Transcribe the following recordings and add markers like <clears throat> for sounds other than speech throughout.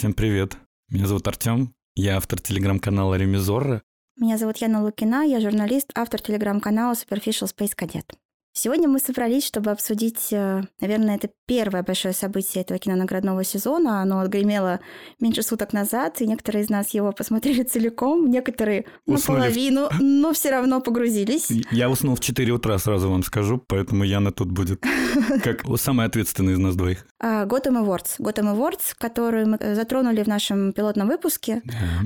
Всем привет. Меня зовут Артем. Я автор телеграм-канала Ремизорро. Меня зовут Яна Лукина, я журналист, автор телеграм-канала Superficial Space Cadet. Сегодня мы собрались, чтобы обсудить, э, наверное, это первое большое событие этого кинонаградного сезона. Оно отгремело меньше суток назад, и некоторые из нас его посмотрели целиком, некоторые Уснули. наполовину, <laughs> но все равно погрузились. Я уснул в 4 утра, сразу вам скажу, поэтому Яна тут будет <laughs> как самый ответственный из нас двоих. А, Gotham Awards. Gotham Awards, который мы затронули в нашем пилотном выпуске,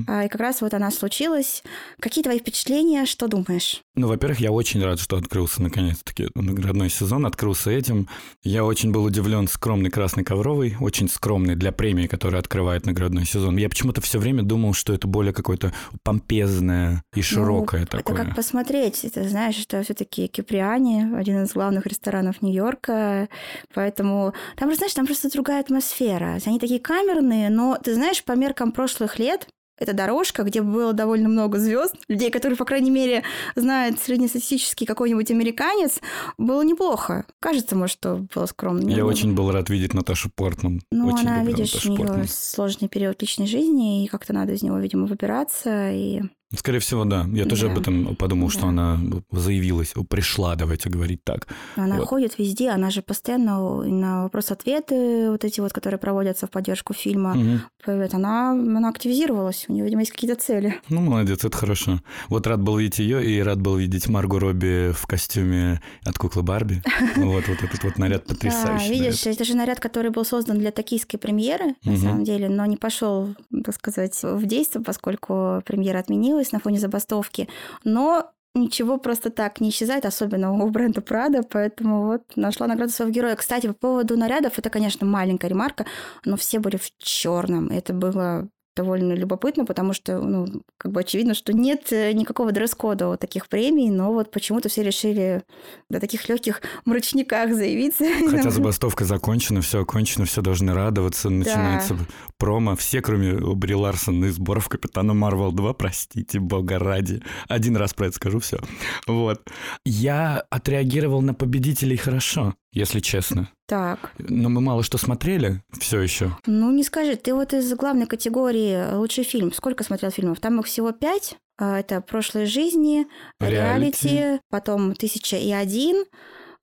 да. и как раз вот она случилась. Какие твои впечатления, что думаешь? Ну, во-первых, я очень рад, что открылся наконец-таки наградной сезон, открылся этим. Я очень был удивлен скромный красный ковровый, очень скромный для премии, которая открывает наградной сезон. Я почему-то все время думал, что это более какое-то помпезное и ну, широкое ну, такое. Это как посмотреть. Ты знаешь, что все-таки Киприане, один из главных ресторанов Нью-Йорка, поэтому там, знаешь, там просто другая атмосфера. Они такие камерные, но ты знаешь, по меркам прошлых лет, эта дорожка, где было довольно много звезд, людей, которые, по крайней мере, знают среднестатистический какой-нибудь американец, было неплохо. Кажется, может, что было скромно. Я было. очень был рад видеть Наташу Портман. Ну, очень она, видишь, у нее сложный период личной жизни, и как-то надо из него, видимо, выбираться, и Скорее всего, да. Я тоже да. об этом подумал, да. что она заявилась, пришла, давайте говорить так. Она вот. ходит везде, она же постоянно на вопрос-ответы, вот эти вот, которые проводятся в поддержку фильма, угу. она, она активизировалась, у нее, видимо, есть какие-то цели. Ну, молодец, это хорошо. Вот рад был видеть ее и рад был видеть Марго Робби в костюме от куклы Барби. <laughs> Вот, вот этот вот наряд потрясающий. видишь, это же наряд, который был создан для токийской премьеры, на самом деле, но не пошел, так сказать, в действие, поскольку премьера отменилась на фоне забастовки, но ничего просто так не исчезает, особенно у бренда Прада, поэтому вот нашла награду своего героя. Кстати, по поводу нарядов, это, конечно, маленькая ремарка, но все были в черном. Это было довольно любопытно, потому что, ну, как бы очевидно, что нет э, никакого дресс-кода у таких премий, но вот почему-то все решили до таких легких мрачниках заявиться. Хотя <laughs> забастовка закончена, все окончено, все должны радоваться, начинается да. Промо. Все, кроме Бри Ларсон из сборов Капитана Марвел 2, простите, бога ради. Один раз про это скажу, все. Вот. Я отреагировал на победителей хорошо если честно. Так. Но мы мало что смотрели все еще. Ну, не скажи, ты вот из главной категории лучший фильм. Сколько смотрел фильмов? Там их всего пять. А, это «Прошлой жизни», «Реалити», реалити потом «Тысяча и один».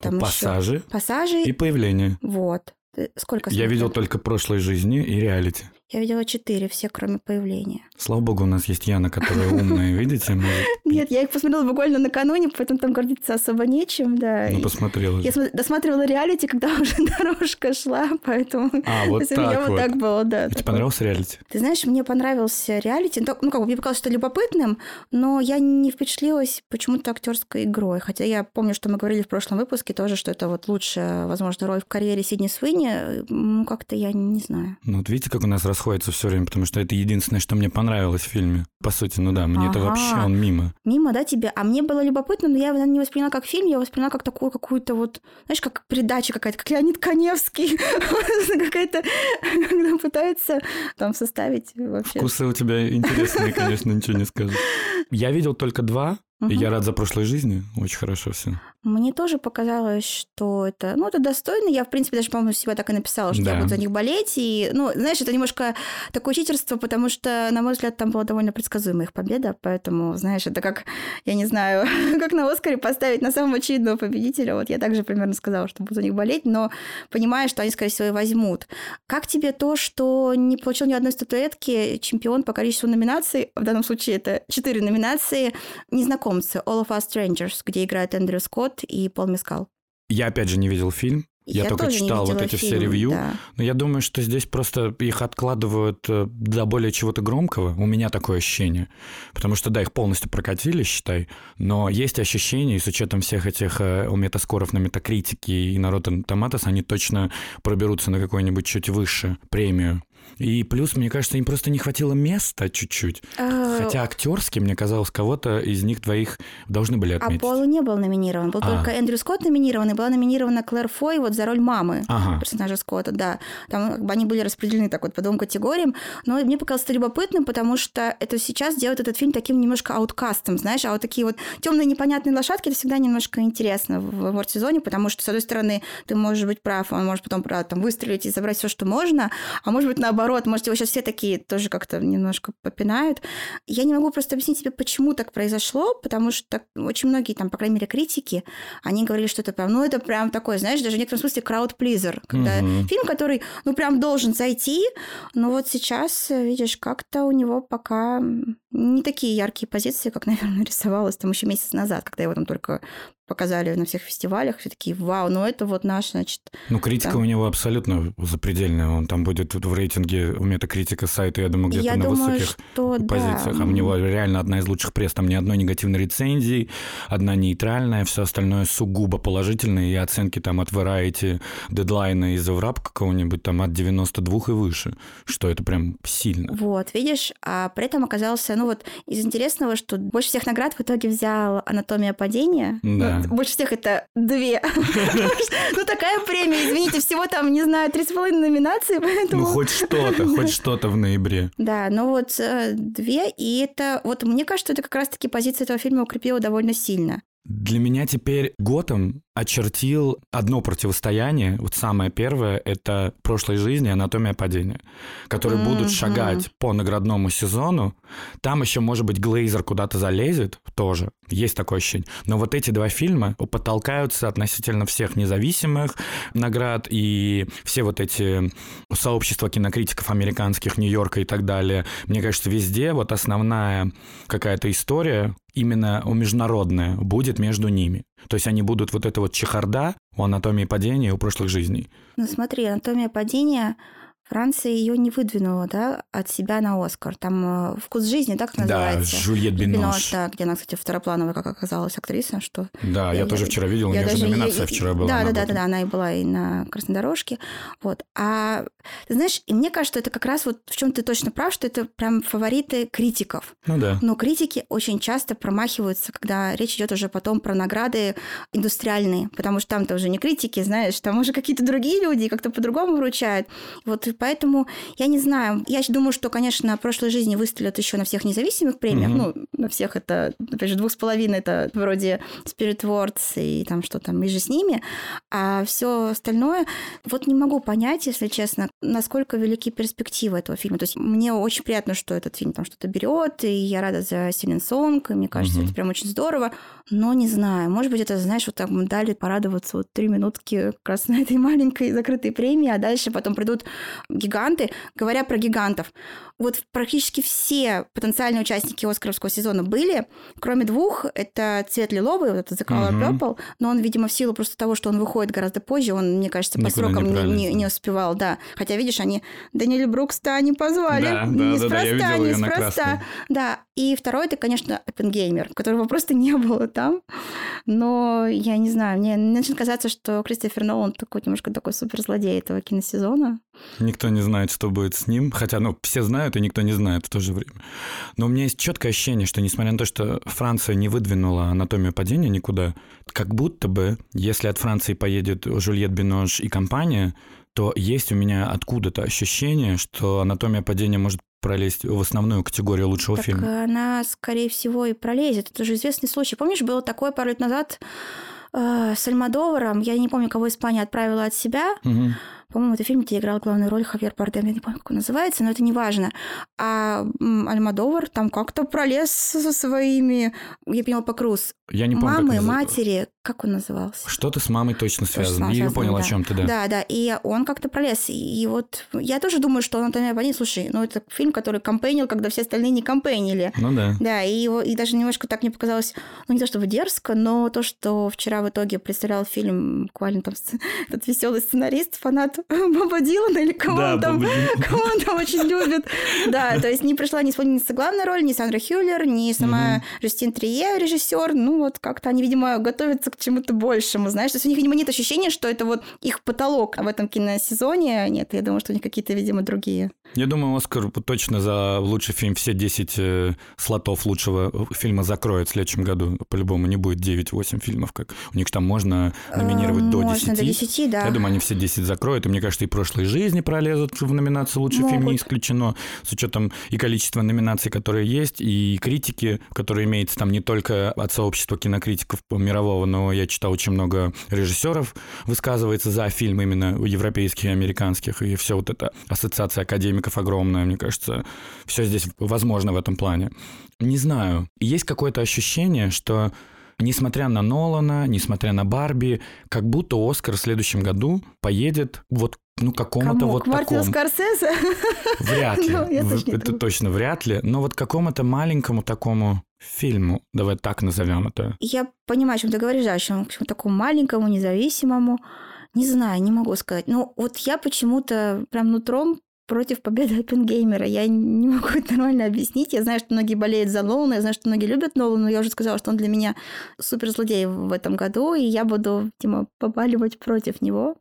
Там пассажи. Еще пассажи. И появление. Вот. Сколько смотрел? Я видел только «Прошлой жизни» и «Реалити». Я видела четыре, все кроме появления. Слава богу, у нас есть Яна, которая умная, <laughs> видите? Нет, я их посмотрела буквально накануне, поэтому там гордиться особо нечем, да. Ну, посмотрела. Я досматривала реалити, когда <laughs> уже дорожка шла, поэтому... А, вот так вот. так было, да. Тебе понравился реалити? Ты знаешь, мне понравился реалити. Ну, как бы мне показалось, что любопытным, но я не впечатлилась почему-то актерской игрой. Хотя я помню, что мы говорили в прошлом выпуске тоже, что это вот лучшая, возможно, роль в карьере Сидни Свини. Ну, как-то я не знаю. Ну, вот видите, как у нас расходится все время, потому что это единственное, что мне понравилось в фильме. По сути, ну да, мне ага. это вообще он мимо. Мимо, да, тебе? А мне было любопытно, но я его не восприняла как фильм, я восприняла как такую какую-то вот, знаешь, как передача какая-то, как Леонид Коневский. <laughs> Какая-то, когда пытается там составить вообще. Вкусы у тебя интересные, конечно, ничего не скажу. Я видел только два, Угу. И я рад за прошлой жизни. Очень хорошо все. Мне тоже показалось, что это, ну, это достойно. Я, в принципе, даже, по-моему, себя так и написала, что да. я буду за них болеть. И, ну, знаешь, это немножко такое читерство, потому что, на мой взгляд, там была довольно предсказуемая их победа. Поэтому, знаешь, это как, я не знаю, <laughs> как на Оскаре поставить на самого очевидного победителя. Вот я также примерно сказала, что буду за них болеть, но понимаю, что они, скорее всего, и возьмут. Как тебе то, что не получил ни одной статуэтки чемпион по количеству номинаций, в данном случае это четыре номинации, незнакомый незнакомцы All of Us Strangers, где играет Эндрю Скотт и Пол Мискал. Я опять же не видел фильм. Я, я только читал вот эти фильм, все ревью. Да. Но я думаю, что здесь просто их откладывают э, до более чего-то громкого. У меня такое ощущение. Потому что, да, их полностью прокатили, считай. Но есть ощущение, и с учетом всех этих э, метаскоров на метакритике и на Rotten Tomatoes, они точно проберутся на какую-нибудь чуть выше премию. И плюс, мне кажется, им просто не хватило места чуть-чуть. А, Хотя актерски, мне казалось, кого-то из них двоих должны были а отметить. А Полу не был номинирован. Был а. только Эндрю Скотт номинирован, и была номинирована Клэр Фой вот за роль мамы ага. персонажа Скотта, да. Там как бы они были распределены так вот по двум категориям. Но мне показалось это любопытным, потому что это сейчас делает этот фильм таким немножко ауткастом, знаешь, а вот такие вот темные непонятные лошадки, это всегда немножко интересно в авард-сезоне, потому что, с одной стороны, ты можешь быть прав, он может потом, правда, там, выстрелить и забрать все, что можно, а может быть, наоборот, может, его сейчас все такие тоже как-то немножко попинают. Я не могу просто объяснить себе, почему так произошло, потому что очень многие, там, по крайней мере, критики, они говорили, что это прям, ну, это прям такой, знаешь, даже в некотором смысле крауд-плизер, когда mm-hmm. фильм, который, ну, прям должен зайти, но вот сейчас, видишь, как-то у него пока не такие яркие позиции, как, <laughs> наверное, рисовалось там еще месяц назад, когда его там только показали на всех фестивалях, все такие, вау, ну это вот наш, значит... Ну, критика там... у него абсолютно запредельная, он там будет в рейтинге у метакритика сайта, я думаю, где-то я на думаю, высоких что, позициях, да. а у него реально одна из лучших пресс, там ни одной негативной рецензии, одна нейтральная, все остальное сугубо положительное, и оценки там от Variety, дедлайна из Еврап какого-нибудь там от 92 и выше, что это прям сильно. Вот, видишь, а при этом оказался, ну вот, из интересного, что больше всех наград в итоге взял «Анатомия падения», да больше всех это две. <laughs> Ну, такая премия, извините, всего там, не знаю, три с половиной номинации, поэтому... Ну, хоть что-то, хоть что-то в ноябре. Да, ну вот э, две, и это... Вот мне кажется, это как раз-таки позиция этого фильма укрепила довольно сильно. Для меня теперь Готэм очертил одно противостояние. Вот самое первое — это прошлой жизни «Анатомия падения», которые mm-hmm. будут шагать по наградному сезону. Там еще, может быть, Глейзер куда-то залезет тоже. Есть такое ощущение. Но вот эти два фильма потолкаются относительно всех независимых наград и все вот эти сообщества кинокритиков американских, Нью-Йорка и так далее. Мне кажется, везде вот основная какая-то история, именно международная, будет между ними. То есть они будут вот это вот чехарда у анатомии падения у прошлых жизней. Ну смотри, анатомия падения Франция ее не выдвинула, да, от себя на Оскар. Там э, «Вкус жизни», так называется? Да, Жюльет Бинош. Да, где она, кстати, второплановая, как оказалась, актриса, что... Да, я, я тоже вчера видел, у нее даже, номинация я, вчера была. Да, да, да, да, да, она и была и на «Красной дорожке». Вот. А, ты знаешь, и мне кажется, что это как раз вот в чем ты точно прав, что это прям фавориты критиков. Ну да. Но критики очень часто промахиваются, когда речь идет уже потом про награды индустриальные, потому что там-то уже не критики, знаешь, там уже какие-то другие люди как-то по-другому вручают. Вот Поэтому я не знаю. Я думаю, что, конечно, прошлой жизни выстрелят еще на всех независимых премиях. Угу. Ну, на всех это, опять же, двух с половиной это вроде Spirit Words и там что там, и же с ними. А все остальное, вот не могу понять, если честно, насколько велики перспективы этого фильма. То есть мне очень приятно, что этот фильм там что-то берет, и я рада за Силен Сонг, и мне кажется, угу. это прям очень здорово. Но не знаю, может быть, это, знаешь, вот так мы дали порадоваться вот три минутки как раз на этой маленькой закрытой премии, а дальше потом придут гиганты. Говоря про гигантов, вот практически все потенциальные участники Оскаровского сезона были, кроме двух. Это «Цвет лиловый», вот это «The Color uh-huh. Purple», но он, видимо, в силу просто того, что он выходит гораздо позже, он, мне кажется, по Никуда срокам не, не, не успевал, да. Хотя, видишь, они Даниэль Брукс-то они позвали. Да, неспроста, да, да, неспроста. Да, и второй это, конечно, Оппенгеймер, которого просто <laughs> не было там. Но я не знаю, мне начинает казаться, что Кристофер Нолан такой немножко такой суперзлодей этого киносезона. Никто не знает, что будет с ним. Хотя, ну, все знают, и никто не знает в то же время. Но у меня есть четкое ощущение, что несмотря на то, что Франция не выдвинула анатомию падения никуда, как будто бы, если от Франции поедет Жюльет Бинош и компания, то есть у меня откуда-то ощущение, что анатомия падения может пролезть в основную категорию лучшего так фильма. Она, скорее всего, и пролезет. Это же известный случай. Помнишь, было такое пару лет назад э, с Альмадоваром, я не помню, кого Испания отправила от себя. Угу. По-моему, это фильм, где играл главную роль Хавьер Бардем, я не помню, как он называется, но это не важно. А Альмадовар там как-то пролез со своими, я поняла, по Круз. Я не помню, Мамы, матери, как он назывался? Что-то с мамой точно связано. Я понял, да. о чем ты, да. Да, да, и он как-то пролез. И вот я тоже думаю, что «Анатомия падения», слушай, ну это фильм, который компейнил, когда все остальные не компейнили. Ну да. Да, и, его, и даже немножко так мне показалось, ну не то чтобы дерзко, но то, что вчера в итоге представлял фильм буквально там <laughs> этот веселый сценарист, фанат <laughs> Боба Дилана или кого да, он там, <laughs> кого он там очень любит. Да, то есть не пришла ни исполнительница главной роли, ни Сандра Хюллер, ни сама. Жюстин Трие, режиссер. Ну вот как-то они, видимо, готовятся к чему-то большему, знаешь. То есть у них, видимо, нет ощущения, что это вот их потолок в этом киносезоне. Нет, я думаю, что у них какие-то, видимо, другие. Я думаю, Оскар точно за лучший фильм все 10 э, слотов лучшего фильма закроет в следующем году. По-любому не будет 9-8 фильмов, как у них там можно номинировать до 10. Можно до 10, да. Я думаю, они все 10 закроют. И мне кажется, и прошлой жизни пролезут в номинацию лучший Могут. фильм не исключено, с учетом и количества номинаций, которые есть, и критики, которые имеется там не только от сообщества кинокритиков мирового, но я читал очень много режиссеров высказывается за фильм именно европейских и американских, и все вот это ассоциация академиков огромная, мне кажется, все здесь возможно в этом плане. Не знаю, есть какое-то ощущение, что несмотря на Нолана, несмотря на Барби, как будто Оскар в следующем году поедет вот ну, какому-то Кому? вот К такому. Скорсезе? <laughs> Вряд ли. ну, это точно вряд ли. Но вот какому-то маленькому такому фильму, давай так назовем это. Я понимаю, о чем ты говоришь, да, о чем такому маленькому, независимому. Не знаю, не могу сказать. Ну, вот я почему-то прям нутром против победы Оппенгеймера. Я не могу это нормально объяснить. Я знаю, что многие болеют за Нолана, я знаю, что многие любят Нолана, но я уже сказала, что он для меня суперзлодей в этом году, и я буду, типа, побаливать против него.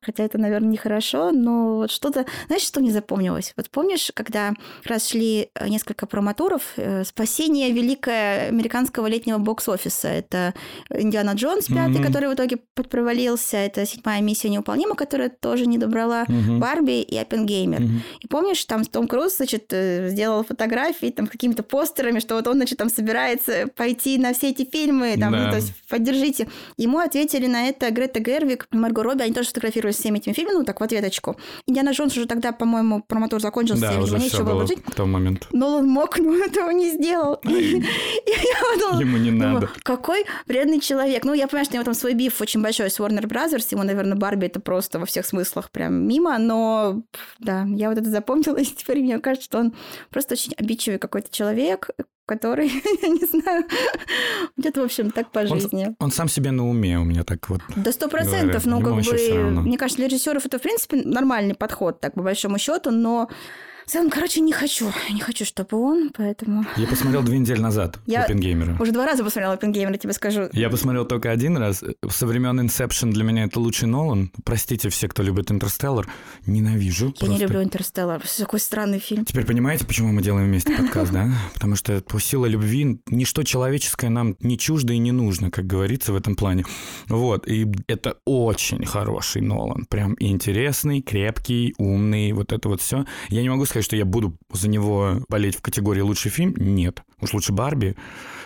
Хотя это, наверное, нехорошо, но вот что-то... Знаешь, что мне запомнилось? Вот помнишь, когда раз шли э, несколько проматуров э, «Спасение великое американского летнего бокс-офиса». Это Индиана Джонс пятый, mm-hmm. который в итоге подпровалился, это «Седьмая миссия неуполнима», которая тоже не добрала, mm-hmm. «Барби» и «Оппенгеймер». Угу. И помнишь, там Том Круз, значит, э, сделал фотографии там какими-то постерами, что вот он, значит, там собирается пойти на все эти фильмы, там, да. ну, то есть поддержите. Ему ответили на это Грета Гервик, Марго Робби, они тоже фотографировались всеми этими фильмами, ну, так, в ответочку. Индиана Джонс уже тогда, по-моему, промотор закончился, да, уже все было жить. в том момент. Но он мог, но <laughs> этого не сделал. <laughs> Ему не надо. Какой вредный человек. Ну, я понимаю, что у него там свой биф очень большой с Warner Brothers, ему, наверное, Барби это просто во всех смыслах прям мимо, но да, я вот это запомнила, <laughs> и теперь мне кажется, что он просто очень обидчивый какой-то человек, который, <laughs> я не знаю, <laughs> где-то, в общем, так по жизни. Он, он сам себе на уме у меня так вот. Да сто процентов, ну как бы, мне кажется, для режиссеров это в принципе нормальный подход, так по большому счету, но в целом, короче, не хочу. Не хочу, чтобы он, поэтому... Я посмотрел две недели назад <laughs> я Оппенгеймера. Уже два раза посмотрел Оппенгеймера, тебе скажу. Я посмотрел только один раз. Со времен Inception для меня это лучший Нолан. Простите все, кто любит Интерстеллар. Ненавижу. Я просто. не люблю Интерстеллар. Такой странный фильм. Теперь понимаете, почему мы делаем вместе подкаст, да? <laughs> Потому что по силе любви ничто человеческое нам не чуждо и не нужно, как говорится в этом плане. Вот. И это очень хороший Нолан. Прям интересный, крепкий, умный. Вот это вот все. Я не могу сказать, что я буду за него болеть в категории лучший фильм. Нет. Уж лучше Барби.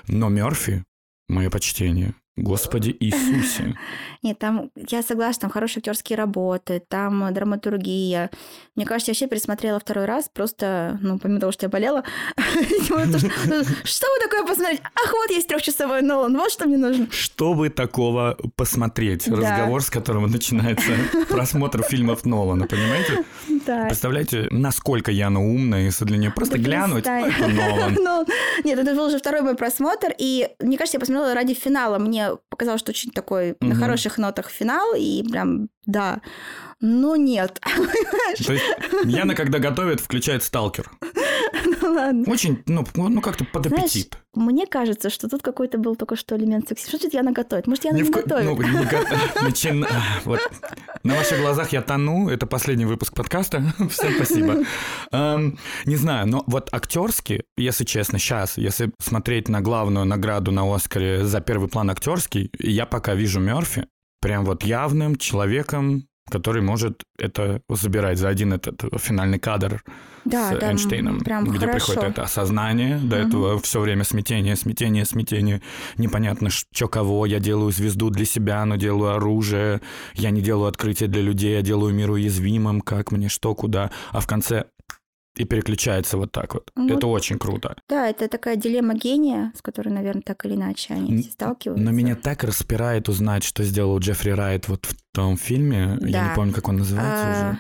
Но Мерфи, мое почтение. Господи Иисусе. <laughs> Нет, там, я согласна, там хорошие актерские работы, там драматургия. Мне кажется, я вообще пересмотрела второй раз, просто, ну, помимо того, что я болела, <laughs> что вы такое посмотреть? Ах, вот есть трехчасовой Нолан, вот что мне нужно. Чтобы такого посмотреть? Разговор, с которого начинается просмотр фильмов Нолана, понимаете? <laughs> Да. Представляете, насколько Яна умная, если для нее просто глянуть, это Нолан. <laughs> Нет, это был уже второй мой просмотр, и мне кажется, я посмотрела ради финала. Мне показалось, что очень такой на хороших нотах финал, и прям, да, но нет. <laughs> То есть Яна, когда готовит, включает сталкер. Ладно. Очень, ну, ну как-то под аппетит. Мне кажется, что тут какой-то был только что элемент секси. Что Яна готовит? Может, Яна не, не готовит? Ну, не <laughs> Начина... вот. На ваших глазах я тону. Это последний выпуск подкаста. <laughs> Всем спасибо. Um, не знаю, но вот актерски, если честно, сейчас, если смотреть на главную награду на Оскаре за первый план актерский, я пока вижу Мерфи прям вот явным человеком, который может это забирать за один этот финальный кадр да, с Эйнштейном, прям где хорошо. приходит это осознание, до угу. этого все время смятение, смятение, смятение, непонятно, что кого, я делаю звезду для себя, но делаю оружие, я не делаю открытие для людей, я делаю мир уязвимым, как мне, что, куда, а в конце и переключается вот так вот. вот. Это очень круто. Да, это такая дилемма гения, с которой, наверное, так или иначе они все сталкиваются. Но меня так распирает узнать, что сделал Джеффри Райт вот в том фильме. Да. Я не помню, как он называется а... уже.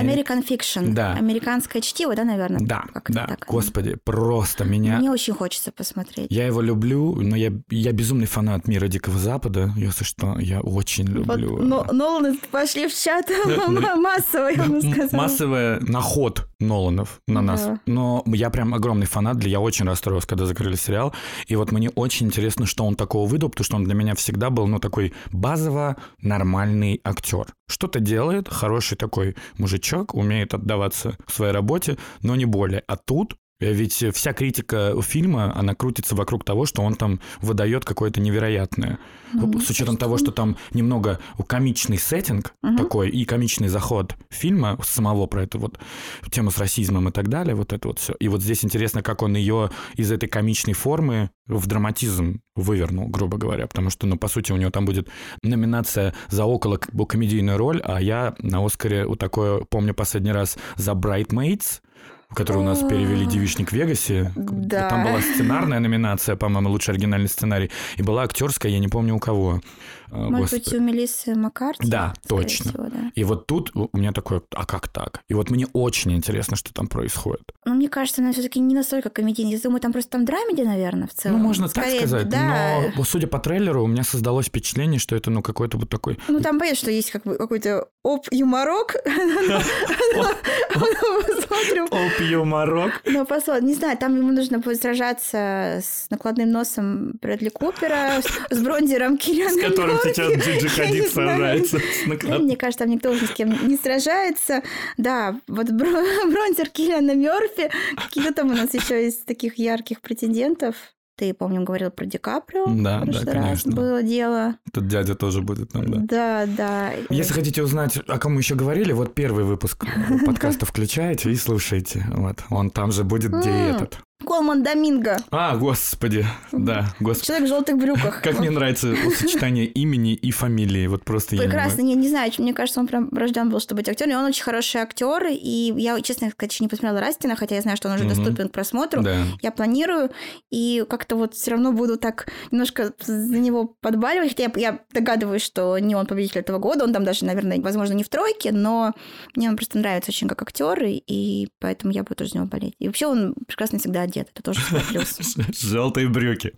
American Fiction. Да. Американское чтиво, да, наверное? Да, как да. Так? Господи, просто меня... Мне очень хочется посмотреть. Я его люблю, но я, я безумный фанат мира Дикого Запада, если что, я очень люблю. Вот, но, Ноланы пошли в чат <laughs> массово, я бы сказала. Массовая наход Ноланов на нас. Но я прям огромный фанат, я очень расстроился, когда закрыли сериал. И вот мне очень интересно, что он такого выдал, потому что он для меня всегда был, ну, такой базово нормальный актер. Что-то делает, хороший такой мужичок, умеет отдаваться своей работе, но не более. А тут ведь вся критика фильма, она крутится вокруг того, что он там выдает какое-то невероятное. Mm-hmm. С учетом того, что там немного комичный сеттинг mm-hmm. такой и комичный заход фильма самого про эту вот тему с расизмом и так далее, вот это вот все. И вот здесь интересно, как он ее из этой комичной формы в драматизм вывернул, грубо говоря, потому что, ну, по сути, у него там будет номинация за около комедийную роль, а я на Оскаре у такое помню последний раз за Brightmates, который у нас перевели «Девичник в Вегасе». Да. Там была сценарная номинация, по-моему, лучший оригинальный сценарий. И была актерская, я не помню у кого. А, Может Господи. быть, у Мелиссы Маккарти? Да, точно. Всего, да. И вот тут у меня такое, а как так? И вот мне очень интересно, что там происходит. Ну, мне кажется, она все-таки не настолько комедийная. Я думаю, там просто там драмеди, наверное, в целом. Ну, можно Скорее, так сказать. Да. Но, судя по трейлеру, у меня создалось впечатление, что это, ну, какой-то вот такой... Ну, там понятно, что есть как бы какой-то оп-юморок. <laughs> Оп-юморок. Ну, посмотрим. Не знаю, там ему нужно будет сражаться с накладным носом Брэдли Купера, с бронзером Киллиана которым сейчас <laughs> Джиджи Хадид сражается. Мне кажется, там никто уже с кем не сражается. Да, вот <laughs> бронзер Киллиана Мерфи. Какие там у нас еще из таких ярких претендентов? Ты, помню, говорил про Ди Каприо. Да, да, конечно. Было дело. Тут дядя тоже будет там, да. Да, да. Если хотите узнать, о ком мы еще говорили, вот первый выпуск <laughs> подкаста включаете и слушайте. Вот, он там же будет, где этот. Колман Доминго. А, господи, да, господи. Человек в желтых брюках. <laughs> Как мне нравится сочетание имени и фамилии, вот просто Прекрасно, я не, знаю, мне кажется, он прям рожден был, чтобы быть актером, и он очень хороший актер, и я, честно сказать, не посмотрела Растина, хотя я знаю, что он уже доступен к просмотру. Я планирую, и как-то вот все равно буду так немножко за него подбаливать, хотя я, догадываюсь, что не он победитель этого года, он там даже, наверное, возможно, не в тройке, но мне он просто нравится очень как актер, и поэтому я буду тоже за него болеть. И вообще он прекрасно всегда одет. Это тоже свой плюс. <laughs> Желтые брюки.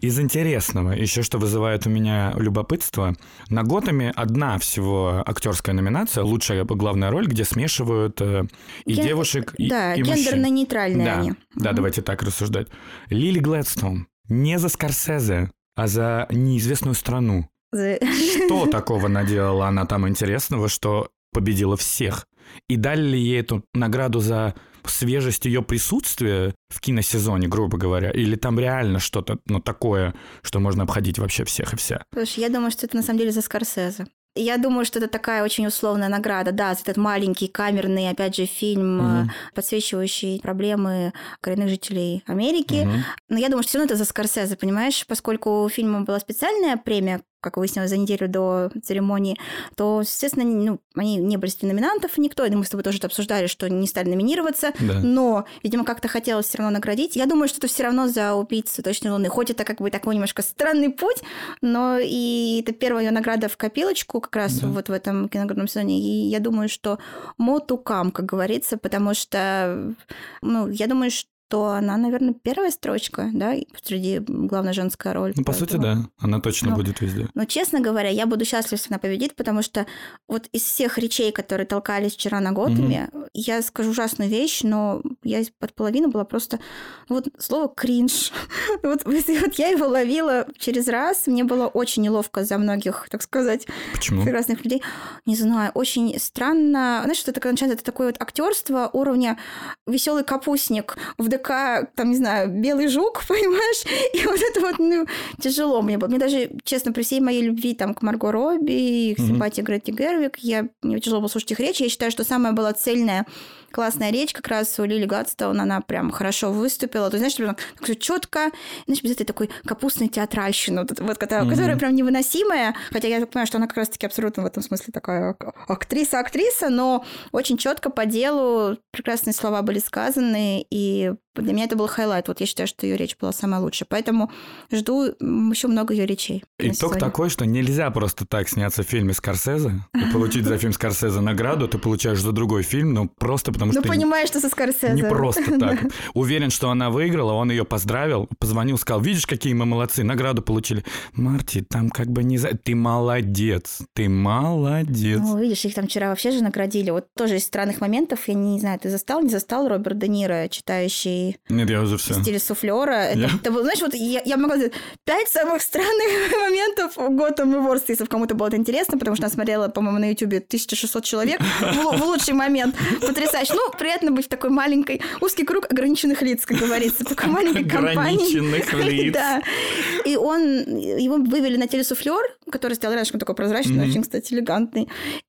Из интересного, еще что вызывает у меня любопытство, на Готэме одна всего актерская номинация, лучшая главная роль, где смешивают э, и Ген... девушек, и, да, и гендерно-нейтральные да, они. Да, угу. давайте так рассуждать. Лили Глэдстоун не за Скорсезе, а за неизвестную страну. Что <laughs> такого наделала она там интересного, что победила всех? И дали ли ей эту награду за свежесть ее присутствия в киносезоне, грубо говоря, или там реально что-то, ну, такое, что можно обходить вообще всех и вся? Слушай, я думаю, что это на самом деле за Скорсезе. Я думаю, что это такая очень условная награда, да, за этот маленький камерный, опять же, фильм, угу. подсвечивающий проблемы коренных жителей Америки. Угу. Но я думаю, что все равно это за Скорсезе, понимаешь, поскольку у фильма была специальная премия как выяснилось, за неделю до церемонии, то, естественно, ну, они не были среди номинантов никто. И мы с тобой тоже это обсуждали, что не стали номинироваться. Да. Но, видимо, как-то хотелось все равно наградить. Я думаю, что это все равно за убийцу точной луны. Хоть это как бы такой немножко странный путь, но и это первая ее награда в копилочку как раз да. вот в этом киноградном сезоне. И я думаю, что мотукам, как говорится, потому что, ну, я думаю, что то она, наверное, первая строчка, да, среди главной женская роль. Ну, по сути, да, она точно но, будет везде. Но, честно говоря, я буду счастлива, если она победит, потому что вот из всех речей, которые толкались вчера на Готэме, mm-hmm. я скажу ужасную вещь, но я под половину была просто... Ну, вот слово «кринж». <laughs> вот, вот я его ловила через раз, мне было очень неловко за многих, так сказать, Почему? <laughs> прекрасных людей. Не знаю, очень странно. Знаешь, что это начинается, это такое вот актерство уровня веселый капустник в ДК, там, не знаю, белый жук, <laughs> понимаешь? И вот это вот, ну, тяжело мне было. Мне даже, честно, при всей моей любви там к Марго Робби и к симпатии. Гретти Гервик, я, мне тяжело было слушать их речи. Я считаю, что самая была цельная классная речь как раз у Лили Гладстоун, она прям хорошо выступила. То есть, знаешь, прям четко, знаешь, без этой такой капустной театральщины, вот, вот которая, mm-hmm. которая прям невыносимая, хотя я так понимаю, что она как раз-таки абсолютно в этом смысле такая актриса-актриса, но очень четко по делу прекрасные слова были сказаны, и для меня это был highlight. Вот я считаю, что ее речь была самая лучшая. Поэтому жду еще много ее речей. Итог такой, что нельзя просто так сняться в фильме Скорсезе и получить за фильм Скорсезе награду. Ты получаешь за другой фильм, но просто потому ну, что... Ну, понимаешь, что со Скорсезе. Не просто так. Уверен, что она выиграла, он ее поздравил, позвонил, сказал, видишь, какие мы молодцы, награду получили. Марти, там как бы не за... Ты молодец, ты молодец. Ну, видишь, их там вчера вообще же наградили. Вот тоже из странных моментов, я не знаю, ты застал, не застал Роберт Де Ниро, читающий... Нет, я уже все. В стиле суфлера. Это, я... это, знаешь, вот я, я могла сказать, пять самых странных <laughs> моментов Готэм и Ворст, если кому-то было это интересно, потому что я смотрела, по-моему, на Ютубе 1600 человек <laughs> в, в лучший момент. Потрясающе. Ну, приятно быть в такой маленькой, узкий круг ограниченных лиц, как говорится, такой маленькой <laughs> компании. Ограниченных лиц. Да. И он, его вывели на телесуфлер, который стоял рядышком такой прозрачный, очень, кстати, элегантный.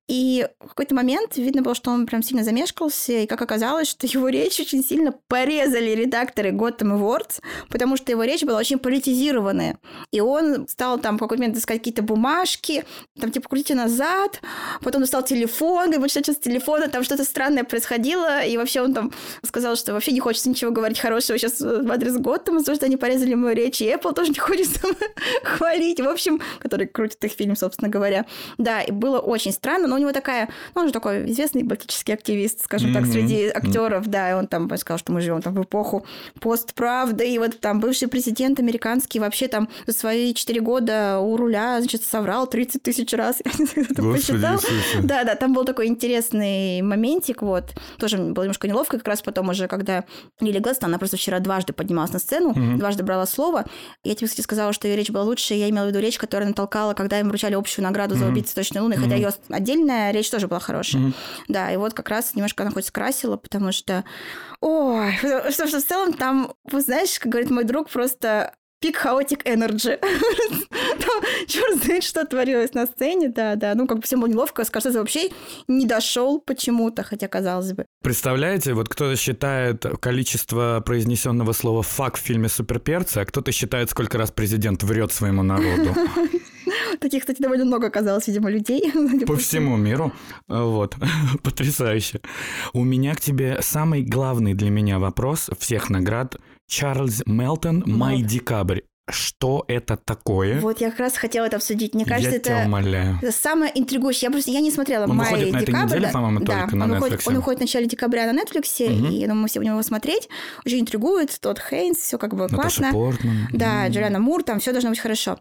И в какой-то момент видно было, что он прям сильно замешкался, и как оказалось, что его речь очень сильно порезали редакторы Gotham и Words, потому что его речь была очень политизированная. И он стал там в какой-то момент искать какие-то бумажки, там типа крутите назад, потом достал телефон, говорит, что сейчас с телефона там что-то странное происходило, и вообще он там сказал, что вообще не хочется ничего говорить хорошего сейчас в адрес Готэма, потому что они порезали мою речь, и Apple тоже не хочет <laughs> хвалить, в общем, который крутит их фильм, собственно говоря. Да, и было очень странно, но у него такая, ну, он же такой известный политический активист, скажем mm-hmm. так, среди актеров, mm-hmm. да, и он там сказал, что мы живем там в эпоху постправды, и вот там бывший президент американский вообще там за свои четыре года у руля, значит, соврал 30 тысяч раз. <laughs> посчитал. Да, да, там был такой интересный моментик, вот. Тоже было немножко неловко, как раз потом уже, когда Лили Глэстон, она просто вчера дважды поднималась на сцену, дважды брала слово. Я тебе, кстати, сказала, что ее речь была лучше, я имела в виду речь, которая натолкала, когда им вручали общую награду за убийцу точной луны, хотя ее музыкальная речь тоже была хорошая. Да, и вот как раз немножко она хоть скрасила, потому что... Ой, <laughs> потому что в целом там, знаешь, как говорит мой друг, просто пик хаотик энерджи. <laughs> Черт знает, что творилось на сцене, да, да. Ну, как бы всем было неловко. Скорсезе вообще не дошел почему-то, хотя казалось бы. Представляете, вот кто-то считает количество произнесенного слова «фак» в фильме «Суперперцы», а кто-то считает, сколько раз президент врет своему народу. <laughs> <laughs> Таких, кстати, довольно много оказалось, видимо, людей. <laughs> По всему миру. Вот. <laughs> Потрясающе. У меня к тебе самый главный для меня вопрос всех наград. Чарльз Мелтон «Май декабрь». Что это такое? Вот я как раз хотела это обсудить. Мне кажется, я это, тебя умоляю. это самое интригующее. Я просто я не смотрела он май выходит на декабрь. этой неделе, по-моему, да, только на он Netflix. Выходит, он выходит в начале декабря на Netflix, угу. и я думаю, мы все будем его смотреть. Очень интригует. Тот Хейнс, все как бы Наташа классно. Портман. Да, Джулиана Мур, там все должно быть хорошо.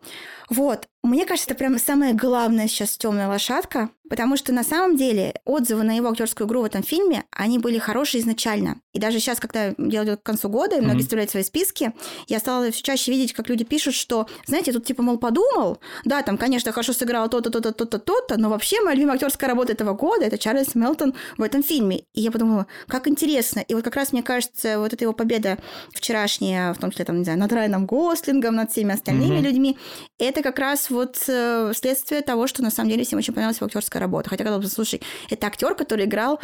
Вот. Мне кажется, это прям самая главная сейчас темная лошадка, потому что на самом деле отзывы на его актерскую игру в этом фильме, они были хорошие изначально. И даже сейчас, когда дело идет к концу года, и многие mm-hmm. вставляют свои списки, я стала все чаще видеть, как люди пишут, что, знаете, тут типа, мол, подумал, да, там, конечно, хорошо сыграл то-то, то-то, то-то, то-то, но вообще моя любимая актерская работа этого года это Чарльз Мелтон в этом фильме. И я подумала, как интересно. И вот как раз, мне кажется, вот эта его победа вчерашняя, в том числе, там, не знаю, над Райаном Гослингом, над всеми остальными mm-hmm. людьми, это как раз вот э, следствие того, что на самом деле всем очень понравилась его актерская работа. Хотя, когда слушай, это актер, который играл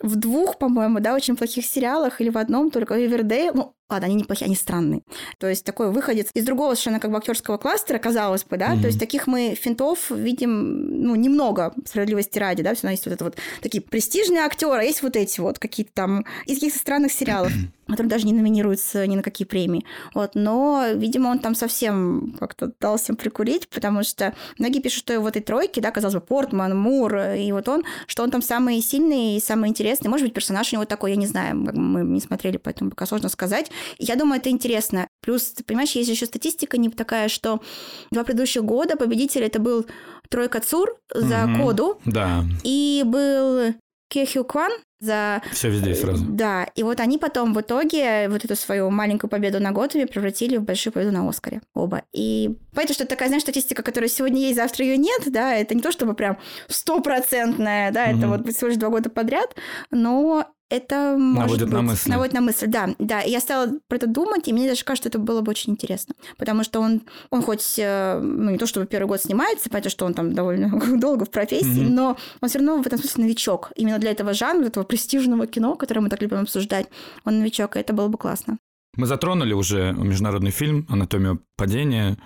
в двух, по-моему, да, очень плохих сериалах или в одном, только Ривердейл. Ну, ладно, они неплохие, они странные. То есть такой выходец из другого совершенно как бы актерского кластера, казалось бы, да, mm-hmm. то есть таких мы финтов видим, ну, немного, справедливости ради, да, все равно есть вот это вот такие престижные актеры, а есть вот эти вот какие-то там из каких-то странных сериалов <clears throat> который даже не номинируется ни на какие премии. Вот. Но, видимо, он там совсем как-то дал всем прикурить, потому что многие пишут, что в этой тройке, да, казалось бы, Портман, Мур, и вот он, что он там самый сильный и самый интересный. Может быть, персонаж у него такой, я не знаю, мы не смотрели, поэтому пока сложно сказать. Я думаю, это интересно. Плюс, ты понимаешь, есть еще статистика не такая, что два предыдущих года победитель это был Тройка Цур за угу, коду. Да. И был Кехю Кван за... Все везде сразу. Да, и вот они потом в итоге вот эту свою маленькую победу на Готове превратили в большую победу на Оскаре оба. И поэтому, что это такая, знаешь, статистика, которая сегодня есть, завтра ее нет, да, это не то чтобы прям стопроцентная, да, угу. это вот всего лишь два года подряд, но это наводит быть, на мысль. Наводит на мысль, да. Да, и я стала про это думать, и мне даже кажется, что это было бы очень интересно. Потому что он, он хоть, э, ну, не то чтобы первый год снимается, понятно, что он там довольно <laughs> долго в профессии, mm-hmm. но он все равно в этом смысле новичок. Именно для этого жанра, этого престижного кино, которое мы так любим обсуждать, он новичок, и это было бы классно. Мы затронули уже международный фильм «Анатомия падения»,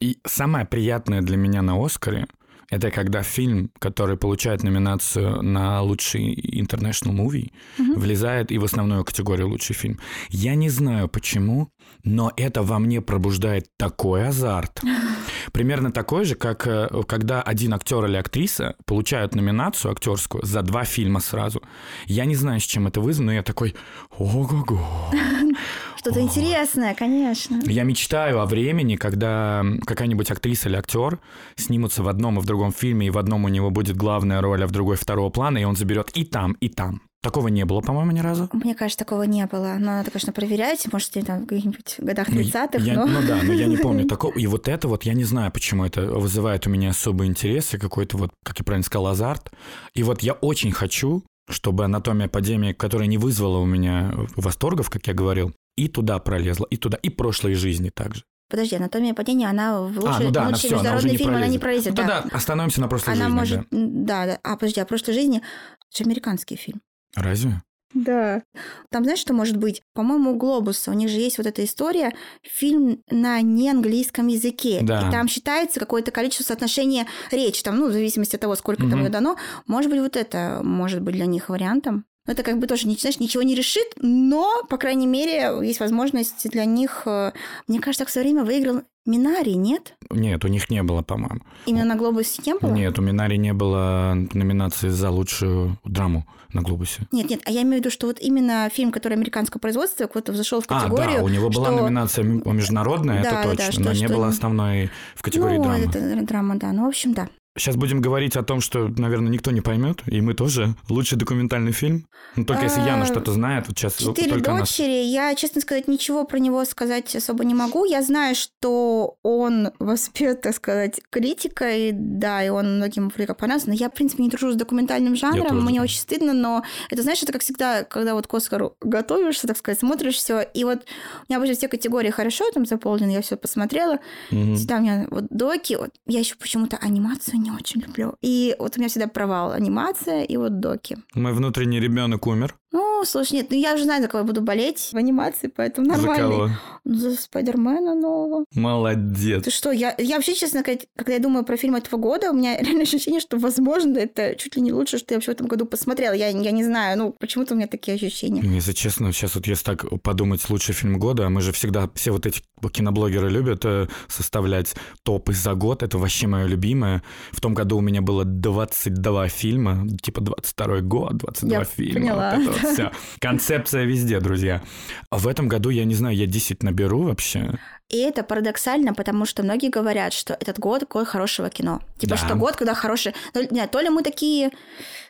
и самое приятное для меня на «Оскаре» Это когда фильм, который получает номинацию на лучший international movie, угу. влезает и в основную категорию лучший фильм. Я не знаю почему, но это во мне пробуждает такой азарт. <laughs> Примерно такой же, как э, когда один актер или актриса получают номинацию актерскую за два фильма сразу. Я не знаю, с чем это вызвано, но я такой, ого-го. <laughs> Что-то интересное, конечно. Я мечтаю о времени, когда какая-нибудь актриса или актер снимутся в одном и в другом фильме, и в одном у него будет главная роль, а в другой второго плана, и он заберет и там, и там. Такого не было, по-моему, ни разу. Мне кажется, такого не было. Но надо, конечно, проверять. Может, там в каких-нибудь годах 30-х. Ну, я, но... ну да, но я не помню <laughs> такого. И вот это вот, я не знаю, почему это вызывает у меня особый интерес и какой-то вот, как я правильно сказал, азарт. И вот я очень хочу, чтобы анатомия падения, которая не вызвала у меня восторгов, как я говорил, и туда пролезла, и туда, и прошлой жизни также. Подожди, анатомия падения, она в лучший, а, ну да, лучший она международный она фильм, пролезет. она не пролезет. Ну, да. Тогда остановимся на прошлой она жизни. Может, да. да, А, подожди, а прошлой жизни это же американский фильм. Разве? Да. Там знаешь, что может быть? По-моему, у Глобуса у них же есть вот эта история, фильм на неанглийском языке. Да. И там считается какое-то количество соотношения речи, там, ну, в зависимости от того, сколько угу. там ее дано. Может быть, вот это может быть для них вариантом. Это как бы тоже, знаешь, ничего не решит, но, по крайней мере, есть возможность для них... Э, мне кажется, так все время выиграл Минари, нет? Нет, у них не было, по-моему. Именно на Глобусе не было? Нет, у Минари не было номинации за лучшую драму на Глобусе. Нет, нет, а я имею в виду, что вот именно фильм, который американского производства, вот зашел в категорию. А, да, у него была что... номинация международная, да, это точно, да, что, но не что... было основной в категории ну, драма. это драма, да. Ну, в общем, да. Сейчас будем говорить о том, что, наверное, никто не поймет, и мы тоже. Лучший документальный фильм. Ну, только если Яна а, что-то знает, вот сейчас Четыре только дочери. Нас... Я, честно сказать, ничего про него сказать особо не могу. Я знаю, что он воспет, так сказать, критикой, да, и он многим вроде понравился, но я, в принципе, не дружу с документальным жанром, мне очень стыдно, но это, знаешь, это как всегда, когда вот к Оскару готовишься, так сказать, смотришь все, и вот у меня обычно все категории хорошо там заполнены, я все посмотрела, угу. всегда у меня вот доки, вот я еще почему-то анимацию не очень люблю. И вот у меня всегда провал анимация и вот доки. Мой внутренний ребенок умер. Ну, слушай, нет, ну я уже знаю, за кого я буду болеть в анимации, поэтому нормально. За кого? Ну, за Спайдермена нового. Молодец. Ты что, я, я вообще, честно когда я думаю про фильм этого года, у меня <laughs> реально ощущение, что, возможно, это чуть ли не лучше, что я вообще в этом году посмотрела. Я, я не знаю, ну, почему-то у меня такие ощущения. Если честно, сейчас вот если так подумать, лучший фильм года, а мы же всегда, все вот эти киноблогеры любят э, составлять топы за год, это вообще мое любимое. В том году у меня было 22 фильма, типа 22 год, 22 я фильма. Поняла. Вот все. <laughs> Концепция везде, друзья. А в этом году, я не знаю, я 10 наберу вообще. И это парадоксально, потому что многие говорят, что этот год год хорошего кино. Типа, да. что год, когда хорошее... Ну, не, то ли мы такие...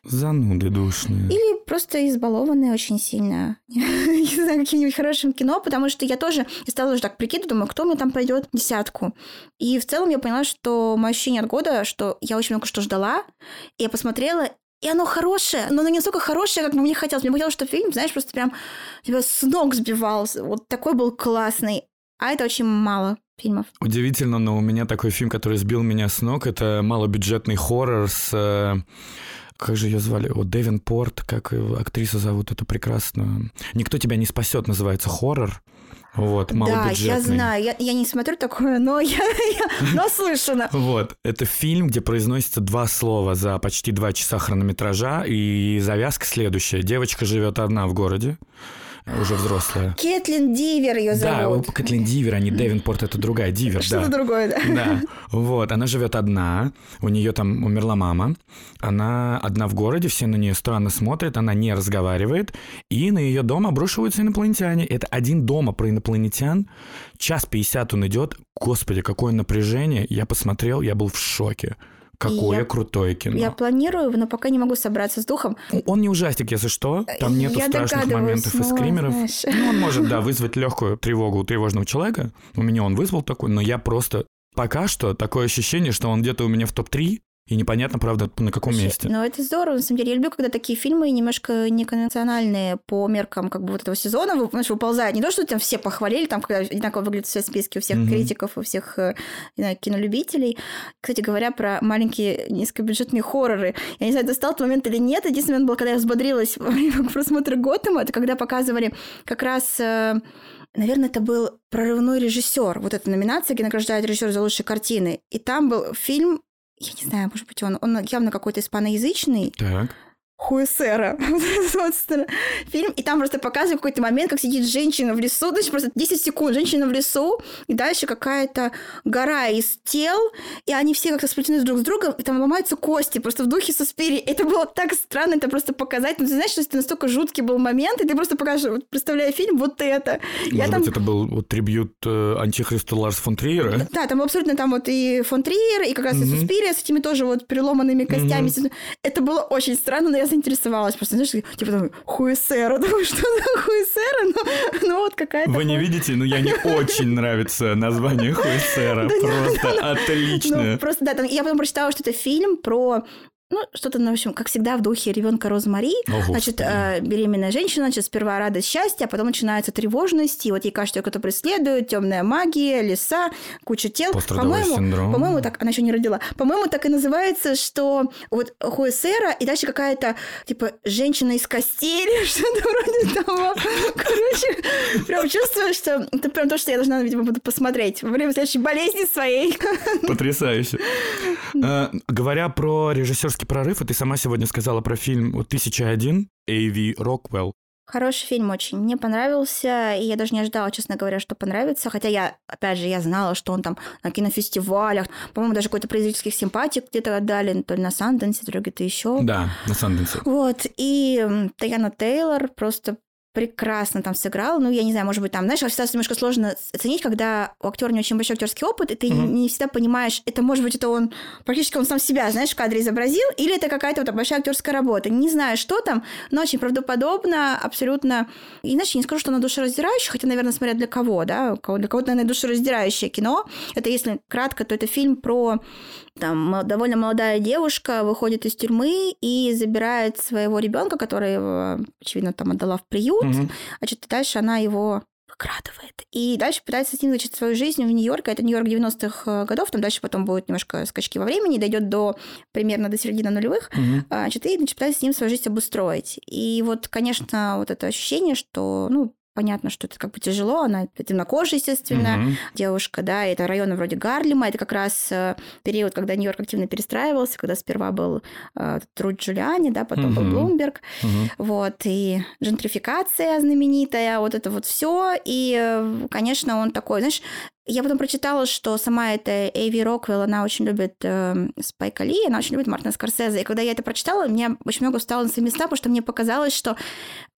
Зануды душные. Или просто избалованные очень сильно. <laughs> не знаю, каким-нибудь хорошим кино, потому что я тоже я стала уже так прикидывать, думаю, кто мне там пойдет десятку. И в целом я поняла, что мое ощущение от года, что я очень много что ждала, и я посмотрела, и оно хорошее, но оно не настолько хорошее, как мне хотелось. Мне хотелось, чтобы фильм, знаешь, просто прям тебя с ног сбивал. Вот такой был классный. А это очень мало фильмов. Удивительно, но у меня такой фильм, который сбил меня с ног, это малобюджетный хоррор с... Э, как же ее звали? О, Дэвин Порт, как актрису зовут эту прекрасную. «Никто тебя не спасет» называется хоррор. Вот, Да, я знаю, я, я не смотрю такое, но <laughs> я, я наслышана. Вот, это фильм, где произносится два слова за почти два часа хронометража, и завязка следующая. Девочка живет одна в городе, уже взрослая. Кэтлин Дивер ее зовут. Да, Кэтлин Дивер, а не Девинпорт, это другая Дивер, Что-то да. другое, да. Да, вот, она живет одна, у нее там умерла мама, она одна в городе, все на нее странно смотрят, она не разговаривает, и на ее дом обрушиваются инопланетяне. Это один дома про инопланетян, час пятьдесят он идет, господи, какое напряжение, я посмотрел, я был в шоке. Какое я, крутое кино. Я планирую, но пока не могу собраться с духом. Он не ужастик, если что. Там нету я страшных моментов и скримеров. Ну, он может, да, <laughs> вызвать легкую тревогу у тревожного человека. У меня он вызвал такой, но я просто пока что такое ощущение, что он где-то у меня в топ-3, и непонятно, правда, на каком месте. Ну, это здорово, на самом деле. Я люблю, когда такие фильмы немножко неконвенциональные по меркам как бы вот этого сезона, знаешь, выползают. Не то, что там все похвалили, там, когда одинаково выглядят все списки у всех mm-hmm. критиков, у всех э, не знаю, кинолюбителей. Кстати говоря, про маленькие низкобюджетные хорроры. Я не знаю, достал этот момент или нет. Единственный момент был, когда я взбодрилась <laughs> во время просмотра Готэма, это когда показывали как раз э, Наверное, это был прорывной режиссер. Вот эта номинация, где награждают режиссер за лучшие картины. И там был фильм я не знаю, может быть, он, он явно какой-то испаноязычный. Так. Собственно, <laughs> фильм, и там просто показывают какой-то момент, как сидит женщина в лесу, значит, просто 10 секунд, женщина в лесу, и дальше какая-то гора из тел, и они все как-то сплетены друг с другом, и там ломаются кости, просто в духе Суспири. Это было так странно это просто показать, ну, ты знаешь, что это настолько жуткий был момент, и ты просто покажешь, вот, представляя фильм, вот это. Может Я там... быть, это был вот трибют э, антихриста Ларс фон Триера? Да, там абсолютно там вот и фон Триер, и как раз mm-hmm. и Суспирия с этими тоже вот переломанными костями. Mm-hmm. Это было очень странно, но я заинтересовалась. Просто, знаешь, типа там, хуесера. <laughs> Думаю, что за хуесера? Ну, ну вот какая-то... Вы не видите, но я не <laughs> очень нравится название хуесера. Просто отличное. Ну, просто, да, я потом прочитала, что это фильм про ну, что-то, ну, в общем, как всегда в духе ребенка Розмари. О, значит, э, беременная женщина, значит, сперва радость, счастье, а потом начинается тревожность, и вот ей кажется, что кто-то преследует, темная магия, леса, куча тел. По-моему, по-моему, так, она еще не родила. По-моему, так и называется, что вот Хуэсера, и дальше какая-то, типа, женщина из костей <laughs> что-то вроде того. Короче, прям чувствую, что это прям то, что я должна, видимо, буду посмотреть во время следующей болезни своей. Потрясающе. Э, говоря про режиссерский режиссерский прорыв, и ты сама сегодня сказала про фильм «1001» Эйви Роквелл. Хороший фильм очень. Мне понравился, и я даже не ожидала, честно говоря, что понравится. Хотя я, опять же, я знала, что он там на кинофестивалях, по-моему, даже какой-то производительских симпатий где-то отдали, то ли на Санденсе, то ли где-то еще. Да, на Санденсе. Вот, и Таяна Тейлор просто прекрасно там сыграл. Ну, я не знаю, может быть, там, знаешь, всегда немножко сложно оценить, когда у актера не очень большой актерский опыт, и ты mm-hmm. не всегда понимаешь, это может быть это он практически он сам себя, знаешь, в кадре изобразил, или это какая-то вот большая актерская работа. Не знаю, что там, но очень правдоподобно, абсолютно. Иначе не скажу, что оно душераздирающее, хотя, наверное, смотря для кого, да, для кого-то, наверное, душераздирающее кино. Это, если кратко, то это фильм про там довольно молодая девушка выходит из тюрьмы и забирает своего ребенка, который, очевидно, там отдала в приют. Угу. Значит, дальше она его выкрадывает. И дальше пытается с ним начать свою жизнь в Нью-Йорке. Это Нью-Йорк 90-х э, годов, там дальше потом будет немножко скачки во времени, дойдет до примерно до середины нулевых. Угу. Значит, и значит, пытается с ним свою жизнь обустроить. И вот, конечно, вот это ощущение, что, ну, Понятно, что это как бы тяжело, она темнокожая, естественно, угу. девушка, да, это район вроде Гарлема, это как раз э, период, когда Нью-Йорк активно перестраивался, когда сперва был э, Труд Джулиани, да, потом угу. был Блумберг, угу. вот, и джентрификация знаменитая, вот это вот все, и, э, конечно, он такой, знаешь, я потом прочитала, что сама эта Эйви Роквелл, она очень любит э, Спайка Ли, она очень любит Мартина Скорсезе. И когда я это прочитала, мне очень много стало на свои места, потому что мне показалось, что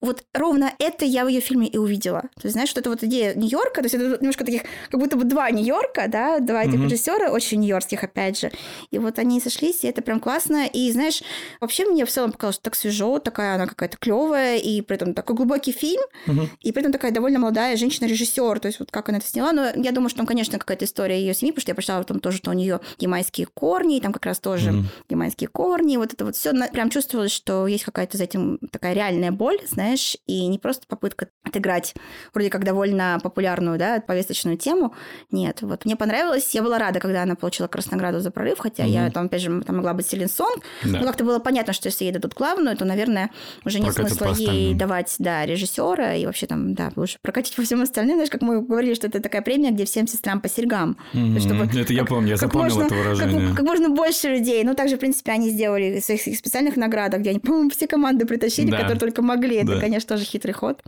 вот ровно это я в ее фильме и увидела. То есть, знаешь, что это вот идея Нью-Йорка, то есть это немножко таких, как будто бы два Нью-Йорка, да, два этих mm-hmm. режиссера, очень нью-йоркских, опять же. И вот они сошлись, и это прям классно. И, знаешь, вообще мне в целом показалось, что так свежо, такая она какая-то клевая, и при этом такой глубокий фильм, mm-hmm. и при этом такая довольно молодая женщина-режиссер. То есть вот как она это сняла. Но я думаю, что там, конечно, какая-то история ее семьи, потому что я прочитала там тоже, что у нее ямайские корни, и там как раз тоже mm-hmm. ямайские корни, вот это вот все прям чувствовалось, что есть какая-то за этим такая реальная боль, знаешь, и не просто попытка отыграть вроде как довольно популярную, да, повесточную тему. Нет, вот мне понравилось, я была рада, когда она получила краснограду за прорыв, хотя mm-hmm. я там, опять же, там могла быть Селин Сонг, да. но как-то было понятно, что если ей дадут главную, то, наверное, уже нет Прокатит смысла ей давать, да, режиссера и вообще там, да, лучше прокатить по всем остальным, знаешь, как мы говорили, что это такая премия, где всем сестрам по серьгам. Mm-hmm. Чтобы, это как, я помню, я запомнил можно, это выражение. Как, как можно больше людей. Ну, также, в принципе, они сделали своих специальных наградах, где они, по-моему, все команды притащили, да. которые только могли. Да. Это, конечно, тоже хитрый ход.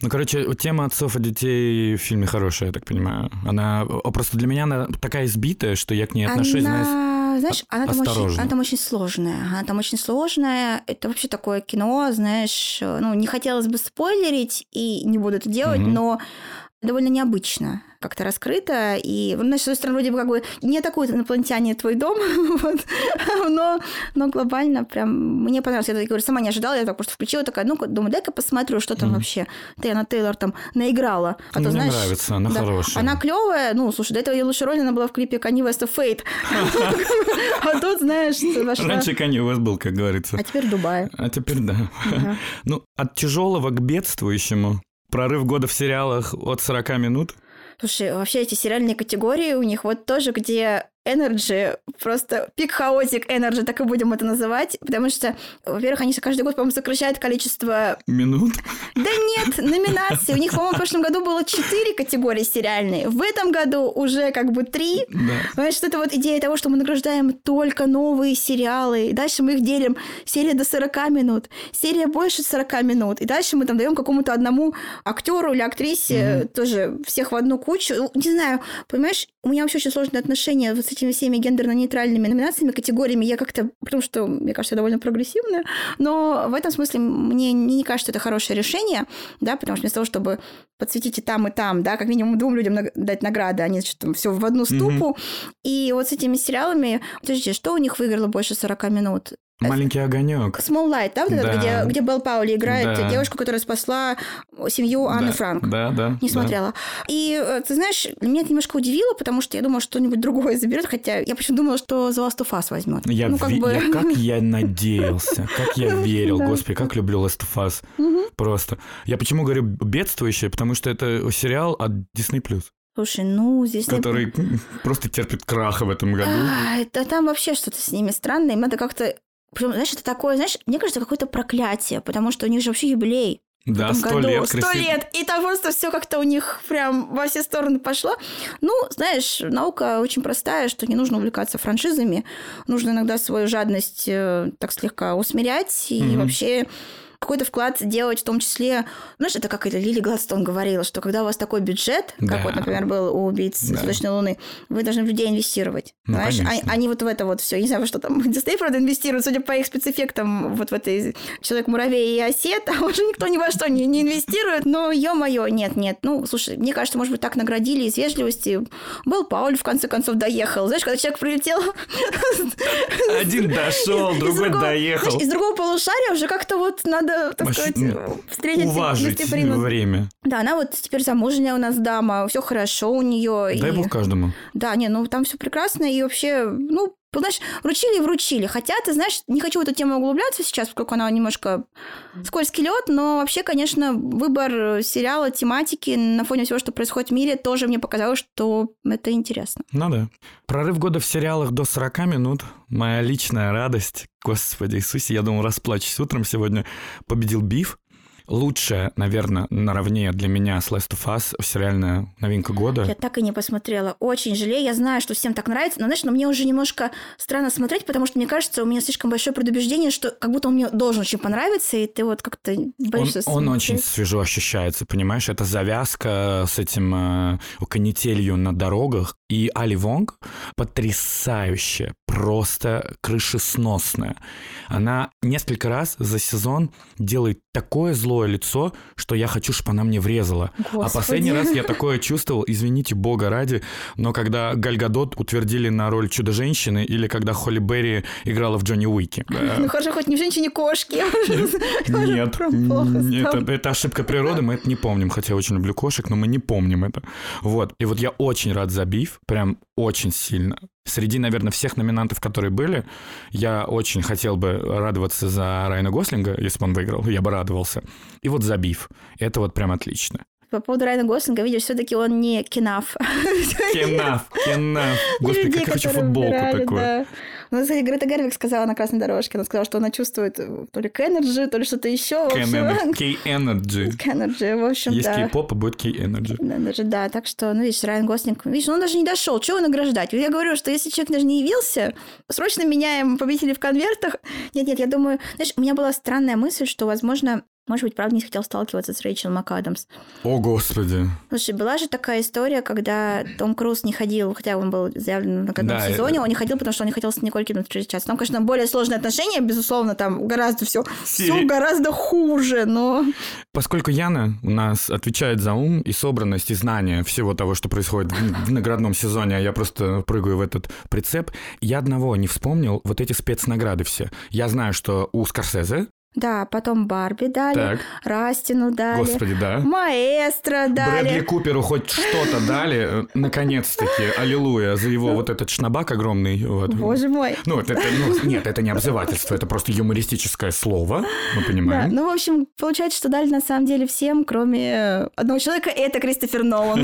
Ну, короче, тема отцов и детей в фильме хорошая, я так понимаю. Она просто для меня она такая избитая, что я к ней отношусь, она... знаешь знаешь, она там, очень, она там очень сложная. Она там очень сложная. Это вообще такое кино, знаешь, ну, не хотелось бы спойлерить, и не буду это делать, угу. но довольно необычно как-то раскрыто. И, ну, с одной стороны, вроде бы как бы не атакуют инопланетяне твой дом, <laughs> вот, но, но глобально прям мне понравилось. Я, говорю, сама не ожидала, я так просто включила, такая, ну думаю, дай-ка посмотрю, что там mm. вообще Тейна Тейлор там наиграла. А то, знаешь, нравится, она да, хорошая. Она клевая, ну, слушай, до этого ее лучшая роль она была в клипе Kanye West Fate. А тут, знаешь, Раньше Kanye West был, как говорится. А теперь Дубай. А теперь да. Ну, от тяжелого к бедствующему Прорыв года в сериалах от 40 минут? Слушай, вообще эти сериальные категории у них вот тоже, где Energy, просто пик хаотик Energy, так и будем это называть, потому что, во-первых, они каждый год, по-моему, сокращают количество... Минут? Да нет, номинаций. У них, по-моему, в прошлом году было четыре категории сериальные. В этом году уже как бы три. Да. Понимаешь, что это вот идея того, что мы награждаем только новые сериалы, и дальше мы их делим. Серия до 40 минут, серия больше 40 минут, и дальше мы там даем какому-то одному актеру или актрисе mm-hmm. тоже всех в одну кучу. Ну, не знаю, понимаешь, у меня вообще очень сложные отношения с этими всеми гендерно-нейтральными номинациями, категориями. Я как-то, потому что, мне кажется, я довольно прогрессивная, но в этом смысле мне не кажется, это хорошее решение, да, потому что вместо того, чтобы подсветить и там, и там, да, как минимум двум людям дать награды, они, значит, там все в одну ступу. Mm-hmm. И вот с этими сериалами, подождите, что у них выиграло больше 40 минут? Маленький огонек. Small Light, да, вот да. Этот, где, где Белл Паули играет да. девушку, которая спасла семью Анны да. Франк. Да, да. Не смотрела. Да. И э, ты знаешь, меня это немножко удивило, потому что я думала, что что-нибудь другое заберет, хотя я почему думала, что The Last of Us возьмет. Я, ну, как, ви- бы... я как <laughs> я надеялся, как я верил, господи, как люблю Last of Us. Просто. Я почему говорю бедствующее, потому что это сериал от Disney+. Слушай, ну здесь... Который просто терпит краха в этом году. А, это там вообще что-то с ними странное. Им надо как-то причем, знаешь, это такое, знаешь, мне кажется, какое-то проклятие, потому что у них же вообще юбилей. Да, сто лет. Сто лет. И там просто все как-то у них прям во все стороны пошло. Ну, знаешь, наука очень простая, что не нужно увлекаться франшизами. Нужно иногда свою жадность э, так слегка усмирять. И mm-hmm. вообще какой-то вклад делать, в том числе, знаешь, это как это Лили Гладстон говорила, что когда у вас такой бюджет, да. как вот, например, был у убийц да. Солнечной Луны, вы должны в людей инвестировать. Ну, знаешь, а, они вот в это вот все. Не знаю, что там <laughs> Дисней, правда, инвестирует, судя по их спецэффектам, вот в этой Человек-муравей и Осет, там <laughs> уже никто ни во что не, не инвестирует. Но, ё-моё, нет, нет. Ну, слушай, мне кажется, может быть, так наградили из вежливости. Был Пауль, в конце концов, доехал. Знаешь, когда человек прилетел... Один <laughs> дошел, другой доехал. Из другого полушария уже как-то вот надо надо, так Маш... сказать, встретить уважить время. Да, она вот теперь замужняя у нас дама, все хорошо у нее. Дай и... бог каждому. Да, не, ну там все прекрасно, и вообще, ну, знаешь, вручили и вручили. Хотя, ты знаешь, не хочу в эту тему углубляться сейчас, поскольку она немножко скользкий лед, но вообще, конечно, выбор сериала, тематики на фоне всего, что происходит в мире, тоже мне показалось, что это интересно. Ну да. Прорыв года в сериалах до 40 минут. Моя личная радость. Господи Иисусе, я думал, расплачусь утром сегодня. Победил Биф лучшая, наверное, наравне для меня с Last of Us сериальная новинка года. Я так и не посмотрела. Очень жалею. Я знаю, что всем так нравится, но, знаешь, но мне уже немножко странно смотреть, потому что, мне кажется, у меня слишком большое предубеждение, что как будто он мне должен очень понравиться, и ты вот как-то боишься Он, он очень свежо ощущается, понимаешь? Это завязка с этим э, канителью на дорогах. И Али Вонг потрясающая, просто крышесносная. Она несколько раз за сезон делает такое злое лицо, что я хочу, чтобы она мне врезала. Господи. А последний раз я такое чувствовал, извините бога ради, но когда Гальгадот утвердили на роль Чудо-женщины или когда Холли Берри играла в Джонни Уике. <laughs> Ну хорошо, хоть не в женщине-кошке. Нет, нет это ошибка природы, мы это не помним, хотя я очень люблю кошек, но мы не помним это. Вот, и вот я очень рад за Биф, прям очень сильно. Среди, наверное, всех номинантов, которые были, я очень хотел бы радоваться за Райана Гослинга, если бы он выиграл, я бы радовался. И вот забив. Это вот прям отлично. По поводу Райана Гослинга, видишь, все-таки он не кенаф. Кенаф, кенаф. Господи, как хочу футболку такую. Ну, кстати, Грета Гервик сказала на красной дорожке, она сказала, что она чувствует э, то ли K-Energy, то ли что-то еще. K-Energy. K-Energy, в общем, Есть да. кей-поп, и будет K-Energy. Energy, да, так что, ну, видишь, Райан Гослинг, видишь, он даже не дошел, чего его награждать? Я говорю, что если человек даже не явился, срочно меняем победителей в конвертах. Нет-нет, я думаю, знаешь, у меня была странная мысль, что, возможно, может быть, правда, не хотел сталкиваться с Рэйчел МакАдамс. О, Господи. Слушай, была же такая история, когда Том Круз не ходил, хотя он был заявлен на одном да, сезоне, это... он не ходил, потому что он не хотел с Николь Кидман встречаться. Там, конечно, более сложные отношения, безусловно, там гораздо все, все гораздо хуже, но... Поскольку Яна у нас отвечает за ум и собранность, и знание всего того, что происходит в наградном сезоне, а я просто прыгаю в этот прицеп, я одного не вспомнил, вот эти спецнаграды все. Я знаю, что у Скорсезе Да, потом Барби дали, так. Растину дали. Господи, да. Маэстро дали. Брэдли Куперу хоть что-то дали, э, наконец-таки, аллилуйя, за его вот этот шнабак огромный. Вот. Боже мой. Ну, это, ну, нет, это не обзывательство, это просто юмористическое слово, мы понимаем. Да, ну, в общем, получается, что дали на самом деле всем, кроме одного человека, это Кристофер Нолан.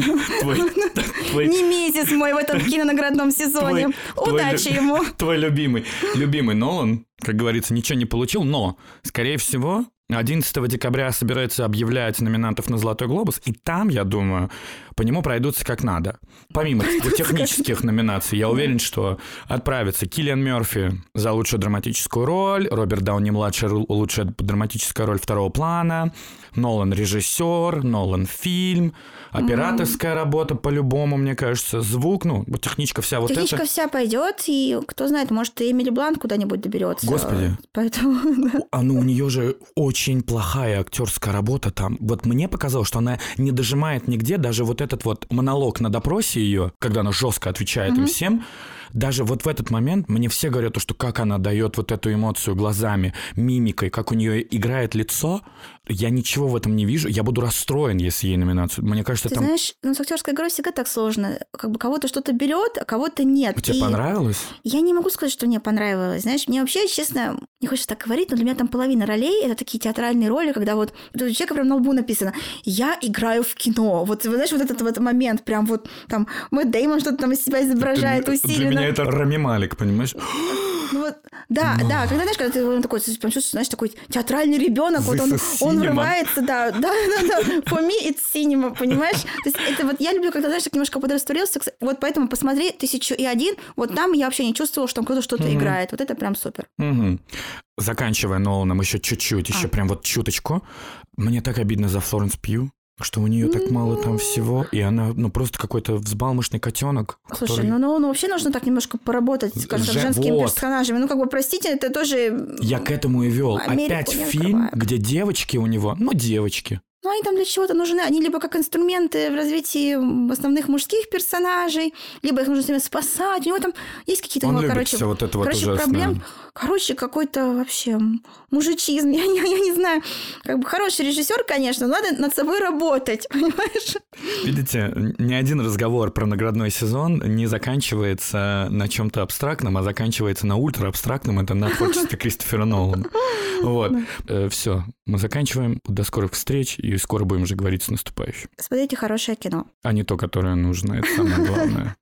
Не месяц мой в этом кинонаградном сезоне. Удачи ему. Твой любимый, любимый Нолан, как говорится, ничего не получил, но, скорее всего, 11 декабря собирается объявлять номинантов на «Золотой глобус», и там, я думаю, по нему пройдутся как надо. Помимо технических номинаций, я уверен, что отправится Киллиан Мерфи за лучшую драматическую роль, Роберт Дауни-младший лучшая драматическая роль второго плана, Нолан режиссер, Нолан фильм, операторская работа по-любому, мне кажется, звук, ну, техничка вся вот техничка эта. вся пойдет, и кто знает, может, и Эмили Блант куда-нибудь доберется. Господи. Поэтому... <laughs> А ну, у нее же очень плохая актерская работа там. Вот мне показалось, что она не дожимает нигде, даже вот этот вот монолог на допросе ее, когда она жестко отвечает mm-hmm. им всем, даже вот в этот момент мне все говорят, что как она дает вот эту эмоцию глазами, мимикой, как у нее играет лицо, я ничего в этом не вижу. Я буду расстроен, если ей номинацию. Мне кажется, Ты там... знаешь, ну, с актерской игрой всегда так сложно. Как бы кого-то что-то берет, а кого-то нет. Тебе и... понравилось? Я не могу сказать, что мне понравилось. Знаешь, мне вообще, честно, не хочется так говорить, но для меня там половина ролей — это такие театральные роли, когда вот у человека прям на лбу написано «Я играю в кино». Вот, знаешь, вот этот вот момент, прям вот там Мэтт Дэймон что-то там из себя изображает это, усиленно. Для меня это Рами Малик, понимаешь? Ну, вот, да, Но... да, когда, знаешь, когда ты такой, чувствуешь, знаешь, такой театральный ребенок, вот он, он врывается, да, <laughs> да, да, да, for me it's cinema, понимаешь? То есть это вот я люблю, когда, знаешь, так немножко подрастворился, вот поэтому посмотри «Тысячу и один», вот там я вообще не чувствовала, что там кто-то что-то mm-hmm. играет, вот это прям супер. Mm-hmm. Заканчивая Ноланом еще чуть-чуть, еще а. прям вот чуточку, мне так обидно за Флоренс Пью что у нее так мало там всего, и она, ну, просто какой-то взбалмошный котенок. Слушай, который... ну, ну, ну, вообще нужно так немножко поработать, скажем, Же... женскими вот. персонажами. Ну, как бы, простите, это тоже... Я к этому и вел. Америку Опять фильм, где девочки у него, ну, девочки, ну, они там для чего-то нужны. Они либо как инструменты в развитии основных мужских персонажей, либо их нужно спасать. У него там есть какие-то, Он него, короче, все вот это вот короче, проблем. Короче, какой-то вообще мужичизм. <laughs> Я, я, я не знаю. Как бы хороший режиссер, конечно, но надо над собой работать, <laughs> понимаешь? Видите, ни один разговор про наградной сезон не заканчивается на чем-то абстрактном, а заканчивается на ультра абстрактном. Это на творчестве <laughs> Кристофера Нолана. Вот. Э, все, мы заканчиваем. До скорых встреч и скоро будем уже говорить с наступающим. Смотрите хорошее кино. А не то, которое нужно. Это самое главное.